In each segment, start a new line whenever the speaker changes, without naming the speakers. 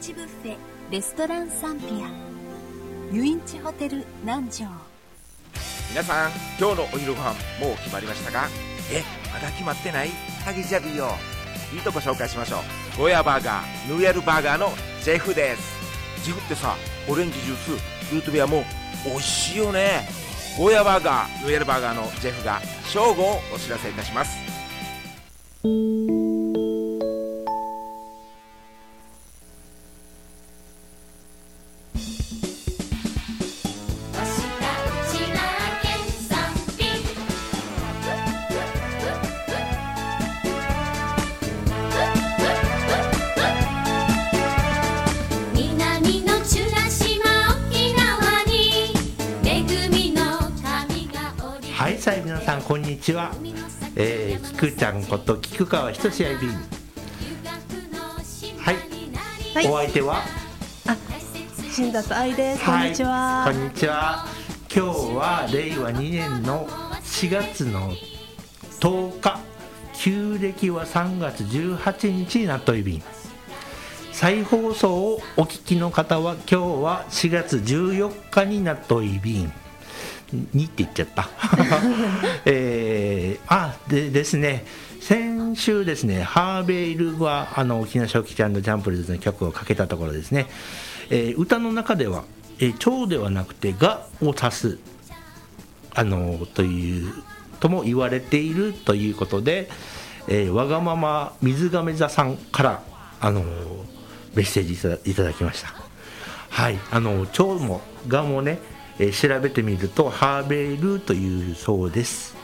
チブッフェレストランサンピア。ユインチホテル南城。
皆さん今日のお昼ご飯もう決まりましたか？えまだ決まってない？ハギジャビよいいとこ紹介しましょう。ゴーヤバーガーヌーエルバーガーのジェフです。ジェフってさオレンジジュースルートビアも美味しいよね。ゴーヤバーガーヌーエルバーガーのジェフが正午をお知らせいたします。
菊川ひとしあいびん。はい、
はい
お相手は？
新里愛です。こんにちは。
い、こんにちは。今日は令和2年の4月の10日。旧暦は3月18日になっといびん。再放送をお聞きの方は今日は4月14日になっといびん。にって言っちゃった。えー、あでですね、先週ですね、ハーベイルはあの沖縄正気ちゃんとジャンプルズの曲をかけたところですね、えー歌の中では、えー、蝶ではなくてがを足すあのというとも言われているということで、えーわがまま水亀座さんからあのメッセージいただきました。はい、あの蝶もがもね、えー調べてみるとハーベイルというそうです。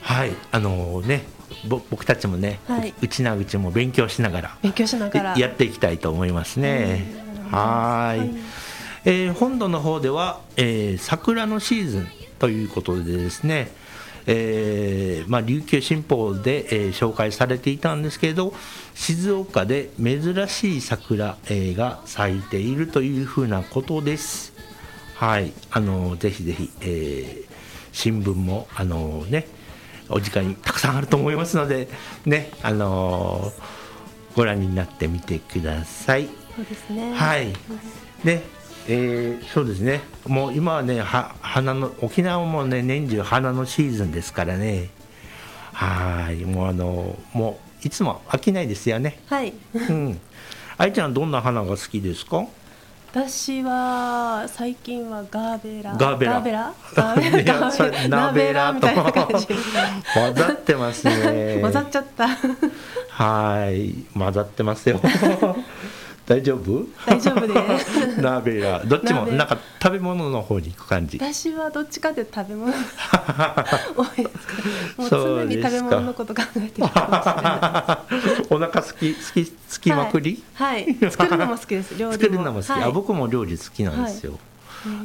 はい、あのね、ぼ僕たちもね、
はいう
ちなうちも勉強しながら
勉強しながら。
やっていきたいと思いますね。はーい。えー本土の方では、えー桜のシーズンということでですね、えーまあ、琉球新報で、えー紹介されていたんですけど静岡で珍しい桜、えーが咲いているというふうなことです。はい、あのぜひぜひ、えー新聞もあのねお時間にたくさんあると思いますのでねあのご覧になってみてください。
そうですね。
はい。ね、えーそうですね。もう今はね、は花の沖縄もね年中花のシーズンですからね。はい、もうあのもういつも飽きないですよね。
はい。
うん。愛ちゃんどんな花が好きですか？
私は最近はガーベラ。
ガーベラ
ガーベラ？ガーベラ。
ナベラ
み
と
たいな感じ。
混ざってますね。
混ざっちゃった。
はい、混ざってますよ。大丈夫？
大丈夫です。
ナベラ、どっちもなんか食べ物の方に行く感じ。
私はどっちかというと食べ物 多いですか。もう常に食べ物のこと考えてるかもしれない。
お腹好き好き好きまくり？
はい。はい作るのも好きです。料理も。
作るのも好き、
はい
あ僕も料理好きなんですよ、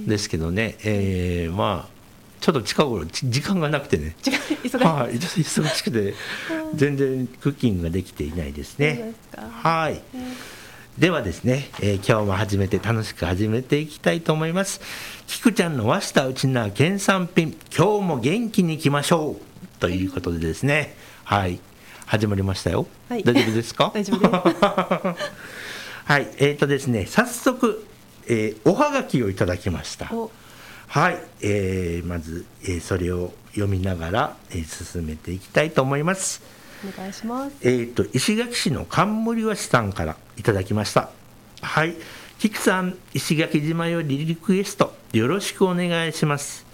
ですけどね、えーまあちょっと近頃ち時間がなくてね
違う忙しい。
はい忙しくて全然クッキングができていないですねはいではですね、えー今日も始めて楽しく始めていきたいと思います。キクちゃんの和したうちな県産品今日も元気にいきましょう。ということでですね。はい。始まりましたよ、
はい。
大丈夫ですか？
大丈夫です。
はい、えーとですね、早速、えーおはがきをいただきました。
お。
はい、えーまず、えーそれを読みながら、えー進めていきたいと思います。
お願いします。
えーと石垣市の冠和紙さんからいただきました。はい、菊さん、石垣島よりリクエストよろしくお願いします。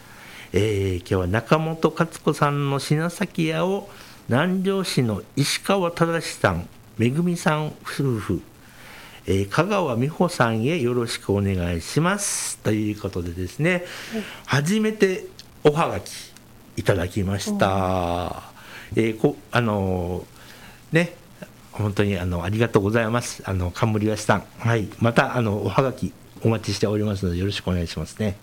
えー今日は中本勝子さんの品崎屋を南城市の石川忠さん、めぐみさん夫婦、えー香川美穂さんへよろしくお願いしますということでですね、初めておはがきいただきました。えーこあのーね本当にあのありがとうございます。あの冠和紙さん、はい、またあのおはがきお待ちしておりますのでよろしくお願いしますね。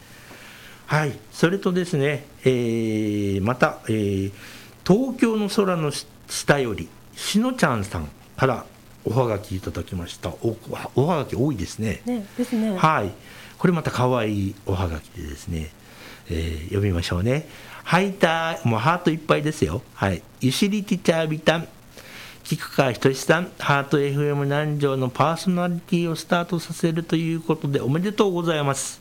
はい、それとですね、えーまた、えー東京の空の下よりしのちゃんさんからおはがきいただきました。おおはがき多いですね。
ねですね。
はい、これまた可愛いおはがきでですね、えー読みましょうね。はいたもうハートいっぱいですよ。はい、ゆしりティチャービタン。菊川仁さん。ハート FM 南城のパーソナリティをスタートさせるということでおめでとうございます。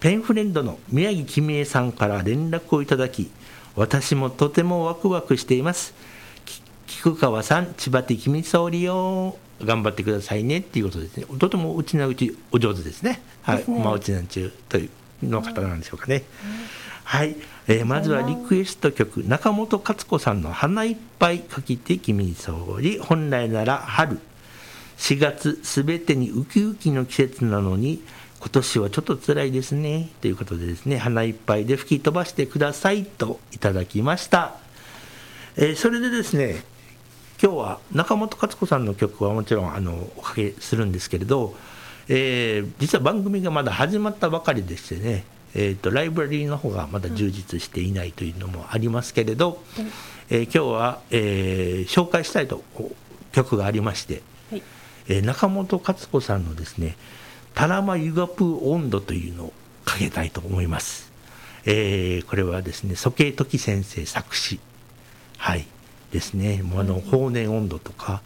ペンフレンドの宮城君江さんから連絡をいただき私もとてもワクワクしています。き菊川さん千葉的君総理よ。頑張ってくださいね。っていうことですね。とてもうちなうちお上手ですね。はい。まあうちなんちゅうというの方なんでしょうかね、はい、えーまずはリクエスト曲中本勝子さんの「花いっぱいかけて君総理」本来なら春。4月すべてにウキウキの季節なのに今年はちょっと辛いですね。ということでですね花いっぱいで吹き飛ばしてくださいといただきました、えーそれでですね今日は中本勝子さんの曲はもちろんあのおかけするんですけれど、えー実は番組がまだ始まったばかりでしてね、えー、とライブラリーの方がまだ充実していないというのもありますけれど、えー今日は、えー紹介したいと曲がありまして、
はい。
えー中本勝子さんのですね「タラマユガプー温度」というのをかけたいと思います、えーこれはですね蘇慶時先生作詞。はい。ですね。もうあの法然温度とか、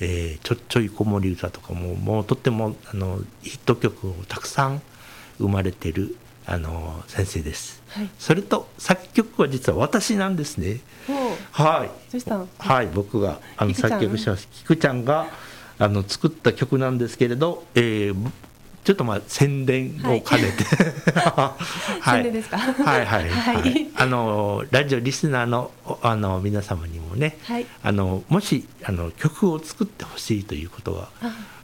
えーちょっちょい子守歌とかももうとってもあのヒット曲をたくさん生まれてるあの先生です、
はい。
それと作曲は実は私なんですね。はい。はい、僕があの作曲します。菊ちゃんがあの作った曲なんですけれど、えーちょっとまあ宣伝を兼ねて、はい。
宣伝ですか？
はいはい、
はい。
はい。あのラジオリスナーのおあの皆様にもね、
はい。
あのもしあの曲を作ってほしいということが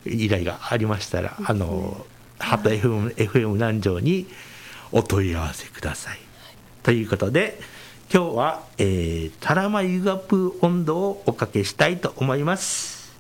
依頼がありましたら、あのハート FM, FM 南城にお問い合わせください。ということで今日は、えー、タラマユガプー温度をおかけしたいと思います。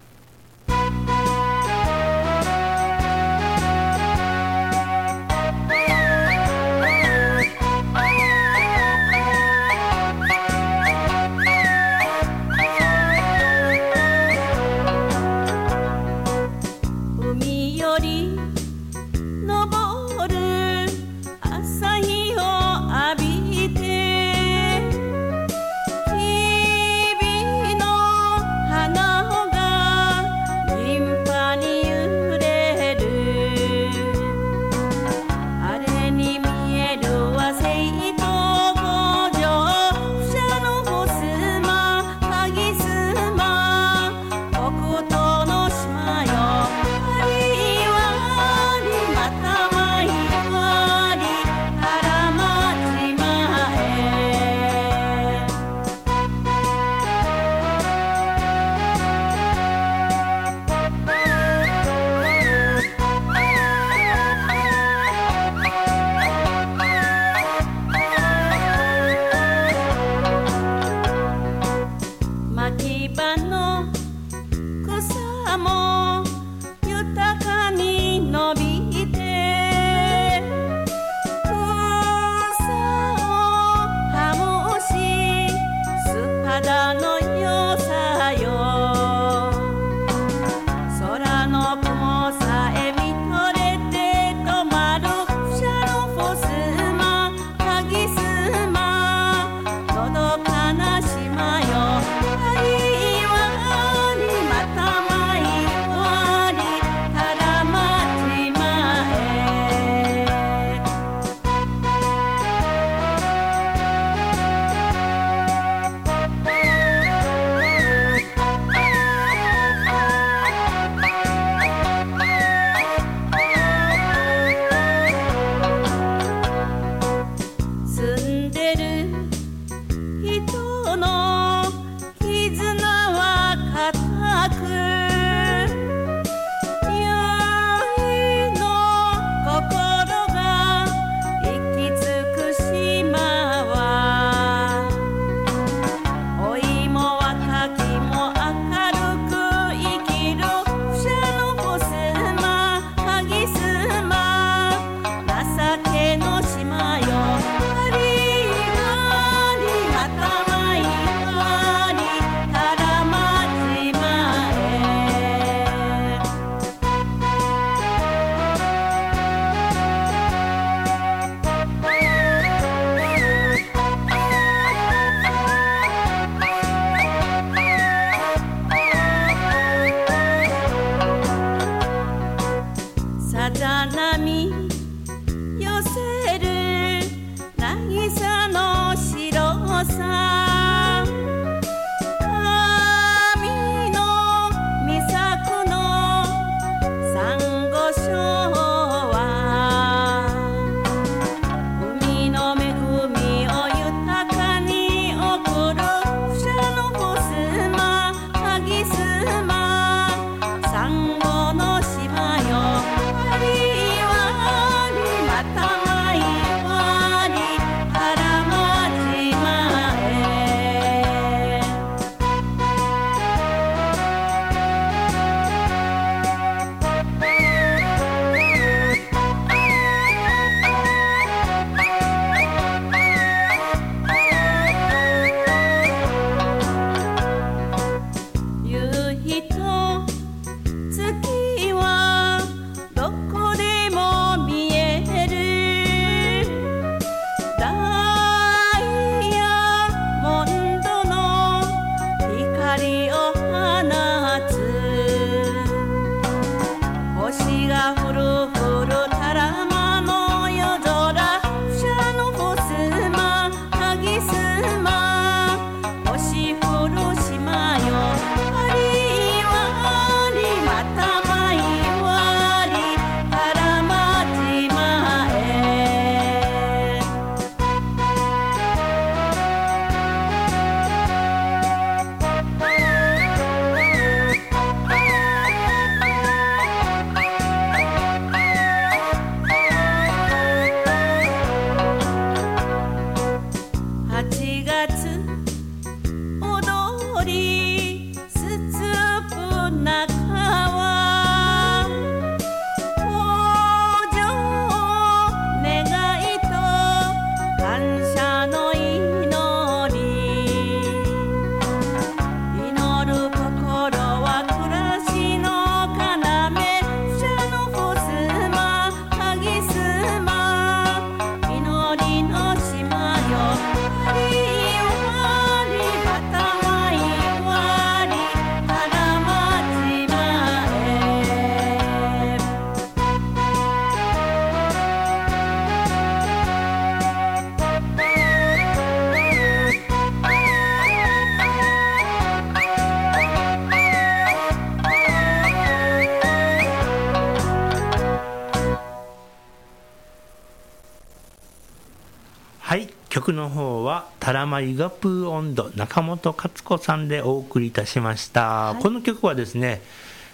タラマユガプー温度」中本勝子さんでお送りいたしました、
はい。
この曲はですね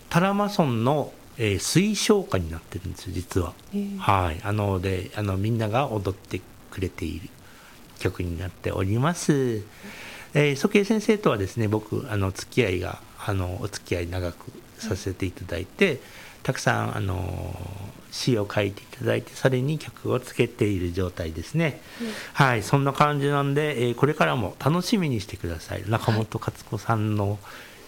タラマ村の、えー水晶歌になってるんですよ実は、
えー。
はい。あのであのみんなが踊ってくれている曲になっております、えー、蘇慶先生とはですね僕あの付き合いがあのお付き合い長くさせていただいて、たくさんあの詩を書いていただいてそれに曲をつけている状態ですね、はいそんな感じなんで、えーこれからも楽しみにしてください。中本勝子さんの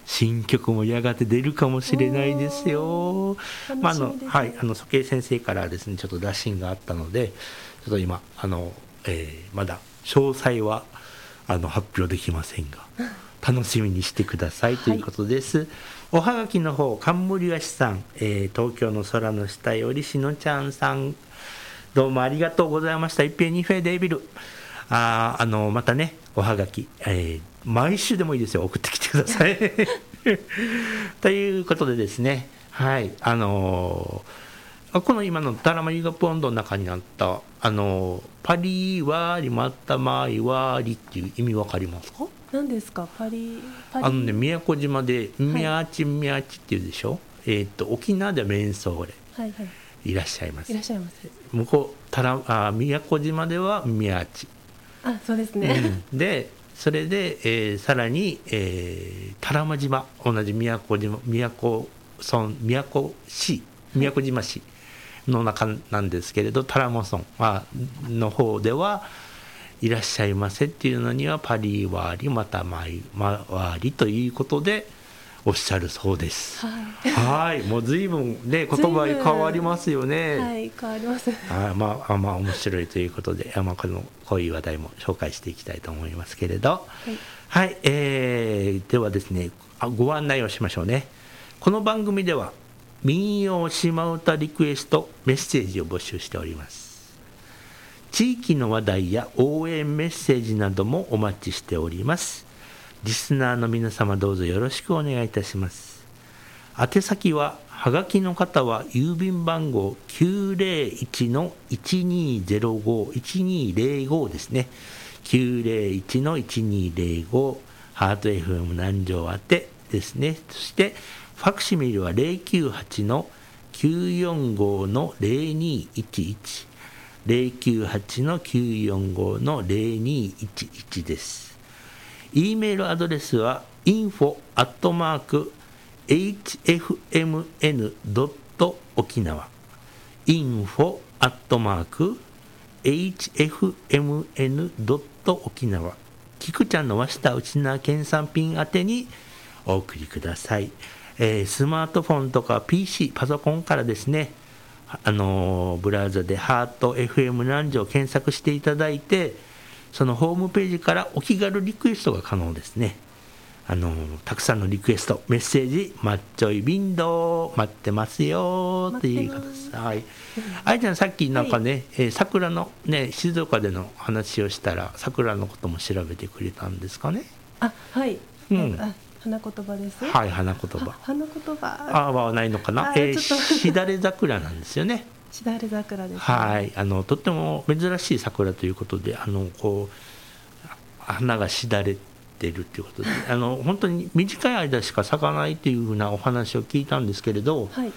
新曲もやがて出るかもしれないですよ。
ー
まああの
楽しみです
はいあの蘇慶先生からですねちょっと打診があったのでちょっと今あの、えーまだ詳細はあの発表できませんが楽しみにしてくださいということです。おはがきの方冠和紙さん、えー東京の空の下よりしのちゃんさん。どうもありがとうございました。一平二平デイビル。ああのまたねおはがき、えー毎週でもいいですよ。送ってきてください。ということでですね。はい。あのーこの今の「タラマユガポンド」の中にあった「あのーパリワーリマタマイワーリ」っていう意味わかりますか？
何ですか？パリパリ？
あのね宮古島で「ミャーチミャーチ」っていうでしょ、えっ、と沖縄ではメンソーレ
はいはい。
いらっしゃいます。
いらっしゃいます。
向こうたらあ宮古島ではミャーチ
あそうですね、
うん。でそれで、えーさらに、えー、多良間島同じ宮古島宮古村宮古市宮古島市の中なんですけれど多良間村はの方ではいらっしゃいませっていうのにはパリワーリまたマイマワーリということでおっしゃるそうです。
はい
はい、もう随分ね言葉変わりますよね。
はい変わります
はい、まあ、あまあ、面白いということで、あまあ、この、こういう話題も紹介していきたいと思いますけれど。はい、えーではですね、あご案内をしましょうね。この番組では、民謡島唄リクエスト、メッセージを募集しております。地域の話題や応援メッセージなどもお待ちしております。リスナーの皆様どうぞよろしくお願いいたします。宛先ははがきの方は郵便番号901-1205-1205ですね901-1205ハート FM 南城宛てですねそしてファクシミリは098の945の0211 098の945の0211です。e メールアドレスは info アットマーク hfmn 沖縄 info アットマーク hfmn 沖縄菊ちゃんの和下内縄県産品宛てにお送りください、えースマートフォンとか PC パソコンからですねあのーブラウザでハート FM 南城を検索していただいてそのホームページからお気軽リクエストが可能ですね。あのーたくさんのリクエストメッセージマッチョイビンド待ってますよっていう方ですはい。あいちゃんさっきなんかね、えー桜のね静岡での話をしたら桜のことも調べてくれたんですかね？
あはい、
うん。
あ花言葉です
はい花言葉
あ花言葉
あはないのかな？
あ
えーしだれ桜なんですよね
しだれ桜です、ね、
はい、あのとっても珍しい桜ということで、あのこう花がしだれてるということで、あの本当に短い間しか咲かないというふうなお話を聞いたんですけれど、
はい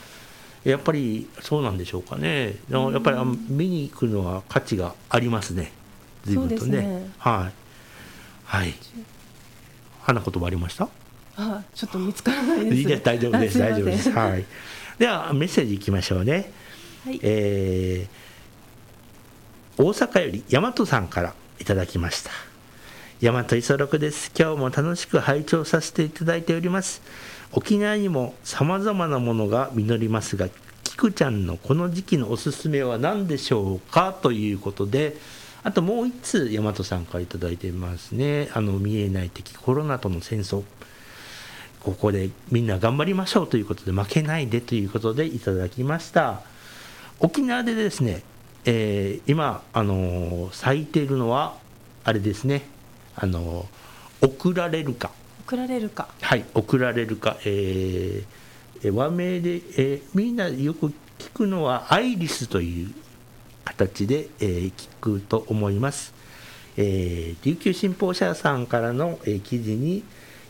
やっぱりそうなんでしょうかね。やっぱり見に行くのは価値がありますね。随分とね。
ね
はい。はい。花言葉ありました？
あちょっと見つからないです。
いいです大丈夫です
あ
大丈夫です。はい。ではメッセージいきましょうね。
はい。
えー大阪より大和さんからいただきました。大和磯六です。今日も楽しく拝聴させていただいております。沖縄にもさまざまなものが実りますがキクちゃんのこの時期のおすすめは何でしょうか？ということであともう一通大和さんからいただいていますね。あの見えない敵コロナとの戦争ここでみんな頑張りましょうということで負けないでということでいただきました。沖縄でですね、えー今、あのー咲いているのはあれですね、あのー送られるか。
送られるか。
はい送られるか、えーえー和名で、えーみんなよく聞くのはアイリスという形で、えー聞くと思います。
えー琉球新報社さんからの、えー記事に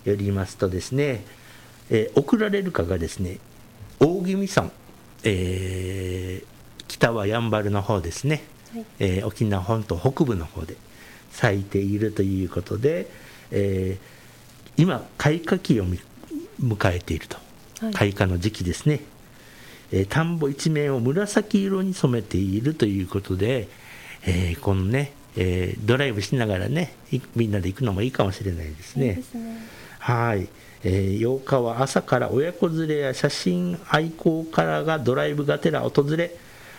よりますとですね、えー送られるかがですね大宜味村、えー北はやんばるの方ですね、
はい。
えー沖縄本島北部の方で咲いているということで、えー今開花期をみ迎えていると、
はい。
開花の時期ですね、えー田んぼ一面を紫色に染めているということで、えーこのね、えードライブしながらねいみんなで行くのもいいかもしれないですね。
いいですね
はい、えー8日は朝から親子連れや写真愛好家らがドライブがてら訪れ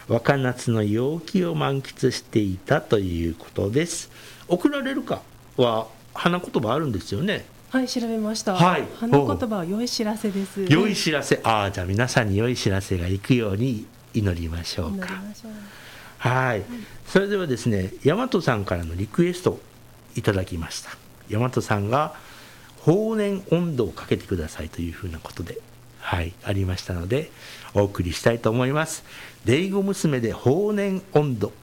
若夏の陽気を満喫していたということです。送られるかは花言葉あるんですよね？
はい調べました、
はい。
花言葉は良い知らせです。
良い知らせ。ああじゃあ皆さんに良い知らせが行くように祈りましょうか。はい、それではですね大和さんからのリクエストをいただきました。大和さんが法然温度をかけてくださいというふうなことではいありましたのでお送りしたいと思います。デイゴ娘で法然温度。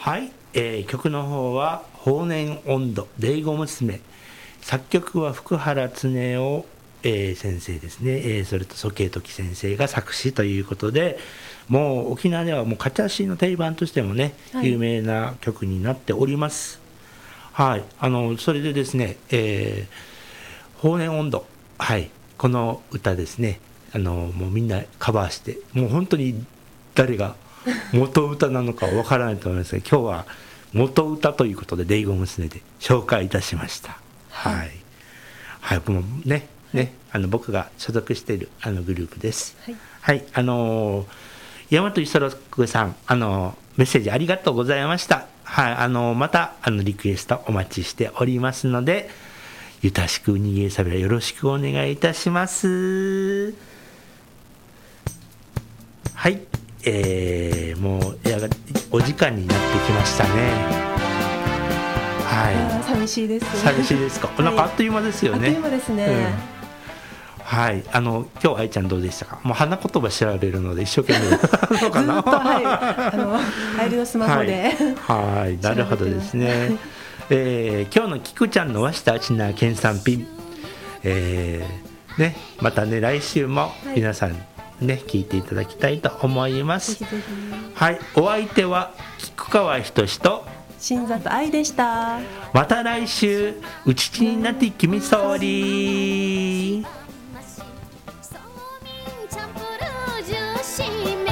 はい、え
ー曲の方は「法然温度デイゴ娘」
作曲は福原恒夫、えー先生ですね、えーそれと蘇慶時先生が作詞ということでもう沖縄ではもうカチャシの定番としてもね、
はい。
有名な曲になっております。はいあのそれでですね、えー、法然温度はいこの歌ですね。あのもうみんなカバーしてもう本当に誰が元歌なのかわからないと思いますが今日は元歌ということでデイゴ娘で紹介いたしました。はい。はい、もうねねあの僕が所属しているあのグループです。
はい。
はい、あのー大和磯六さん、あのーメッセージありがとうございました。はい、あのーまたあのリクエストお待ちしておりますので、ゆたしくにげさびらよろしくお願いいたします。はい、えー、お時間になってきましたね。は
寂しいです。
い、寂しいですか？
はい。
なんかあっという間ですよね。
あっという間ですね、
はい、あの今日愛ちゃんどうでしたか？もう花言葉調べるので一生懸命。そうかな？
ずっとはい。あの帰りのスマホで、
はい、はい、なるほどですね。えー今日のキクちゃんの和下ちな県産品、えーね、またね来週も皆さんね、聞いていただきたいと思います。はい、お相手は菊川仁と。
新里愛でした
また来週うちちになって君
みんチャンプルージュシメ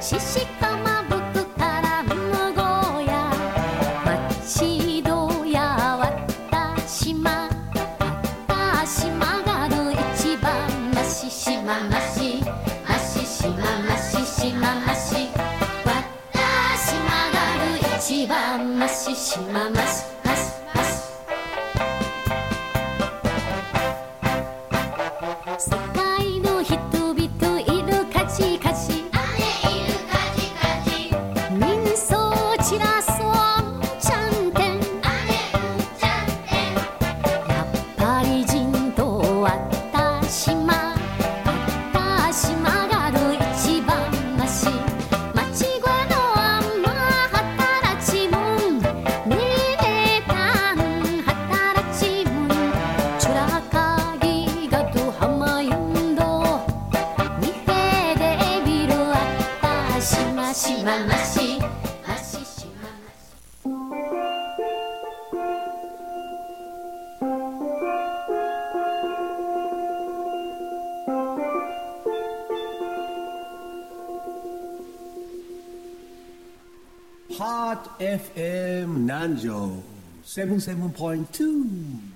シシカマブクタラムゴーヤマチドヤワタシマワタシマガル一番マシシママシマシ
ハート FM 南城77.2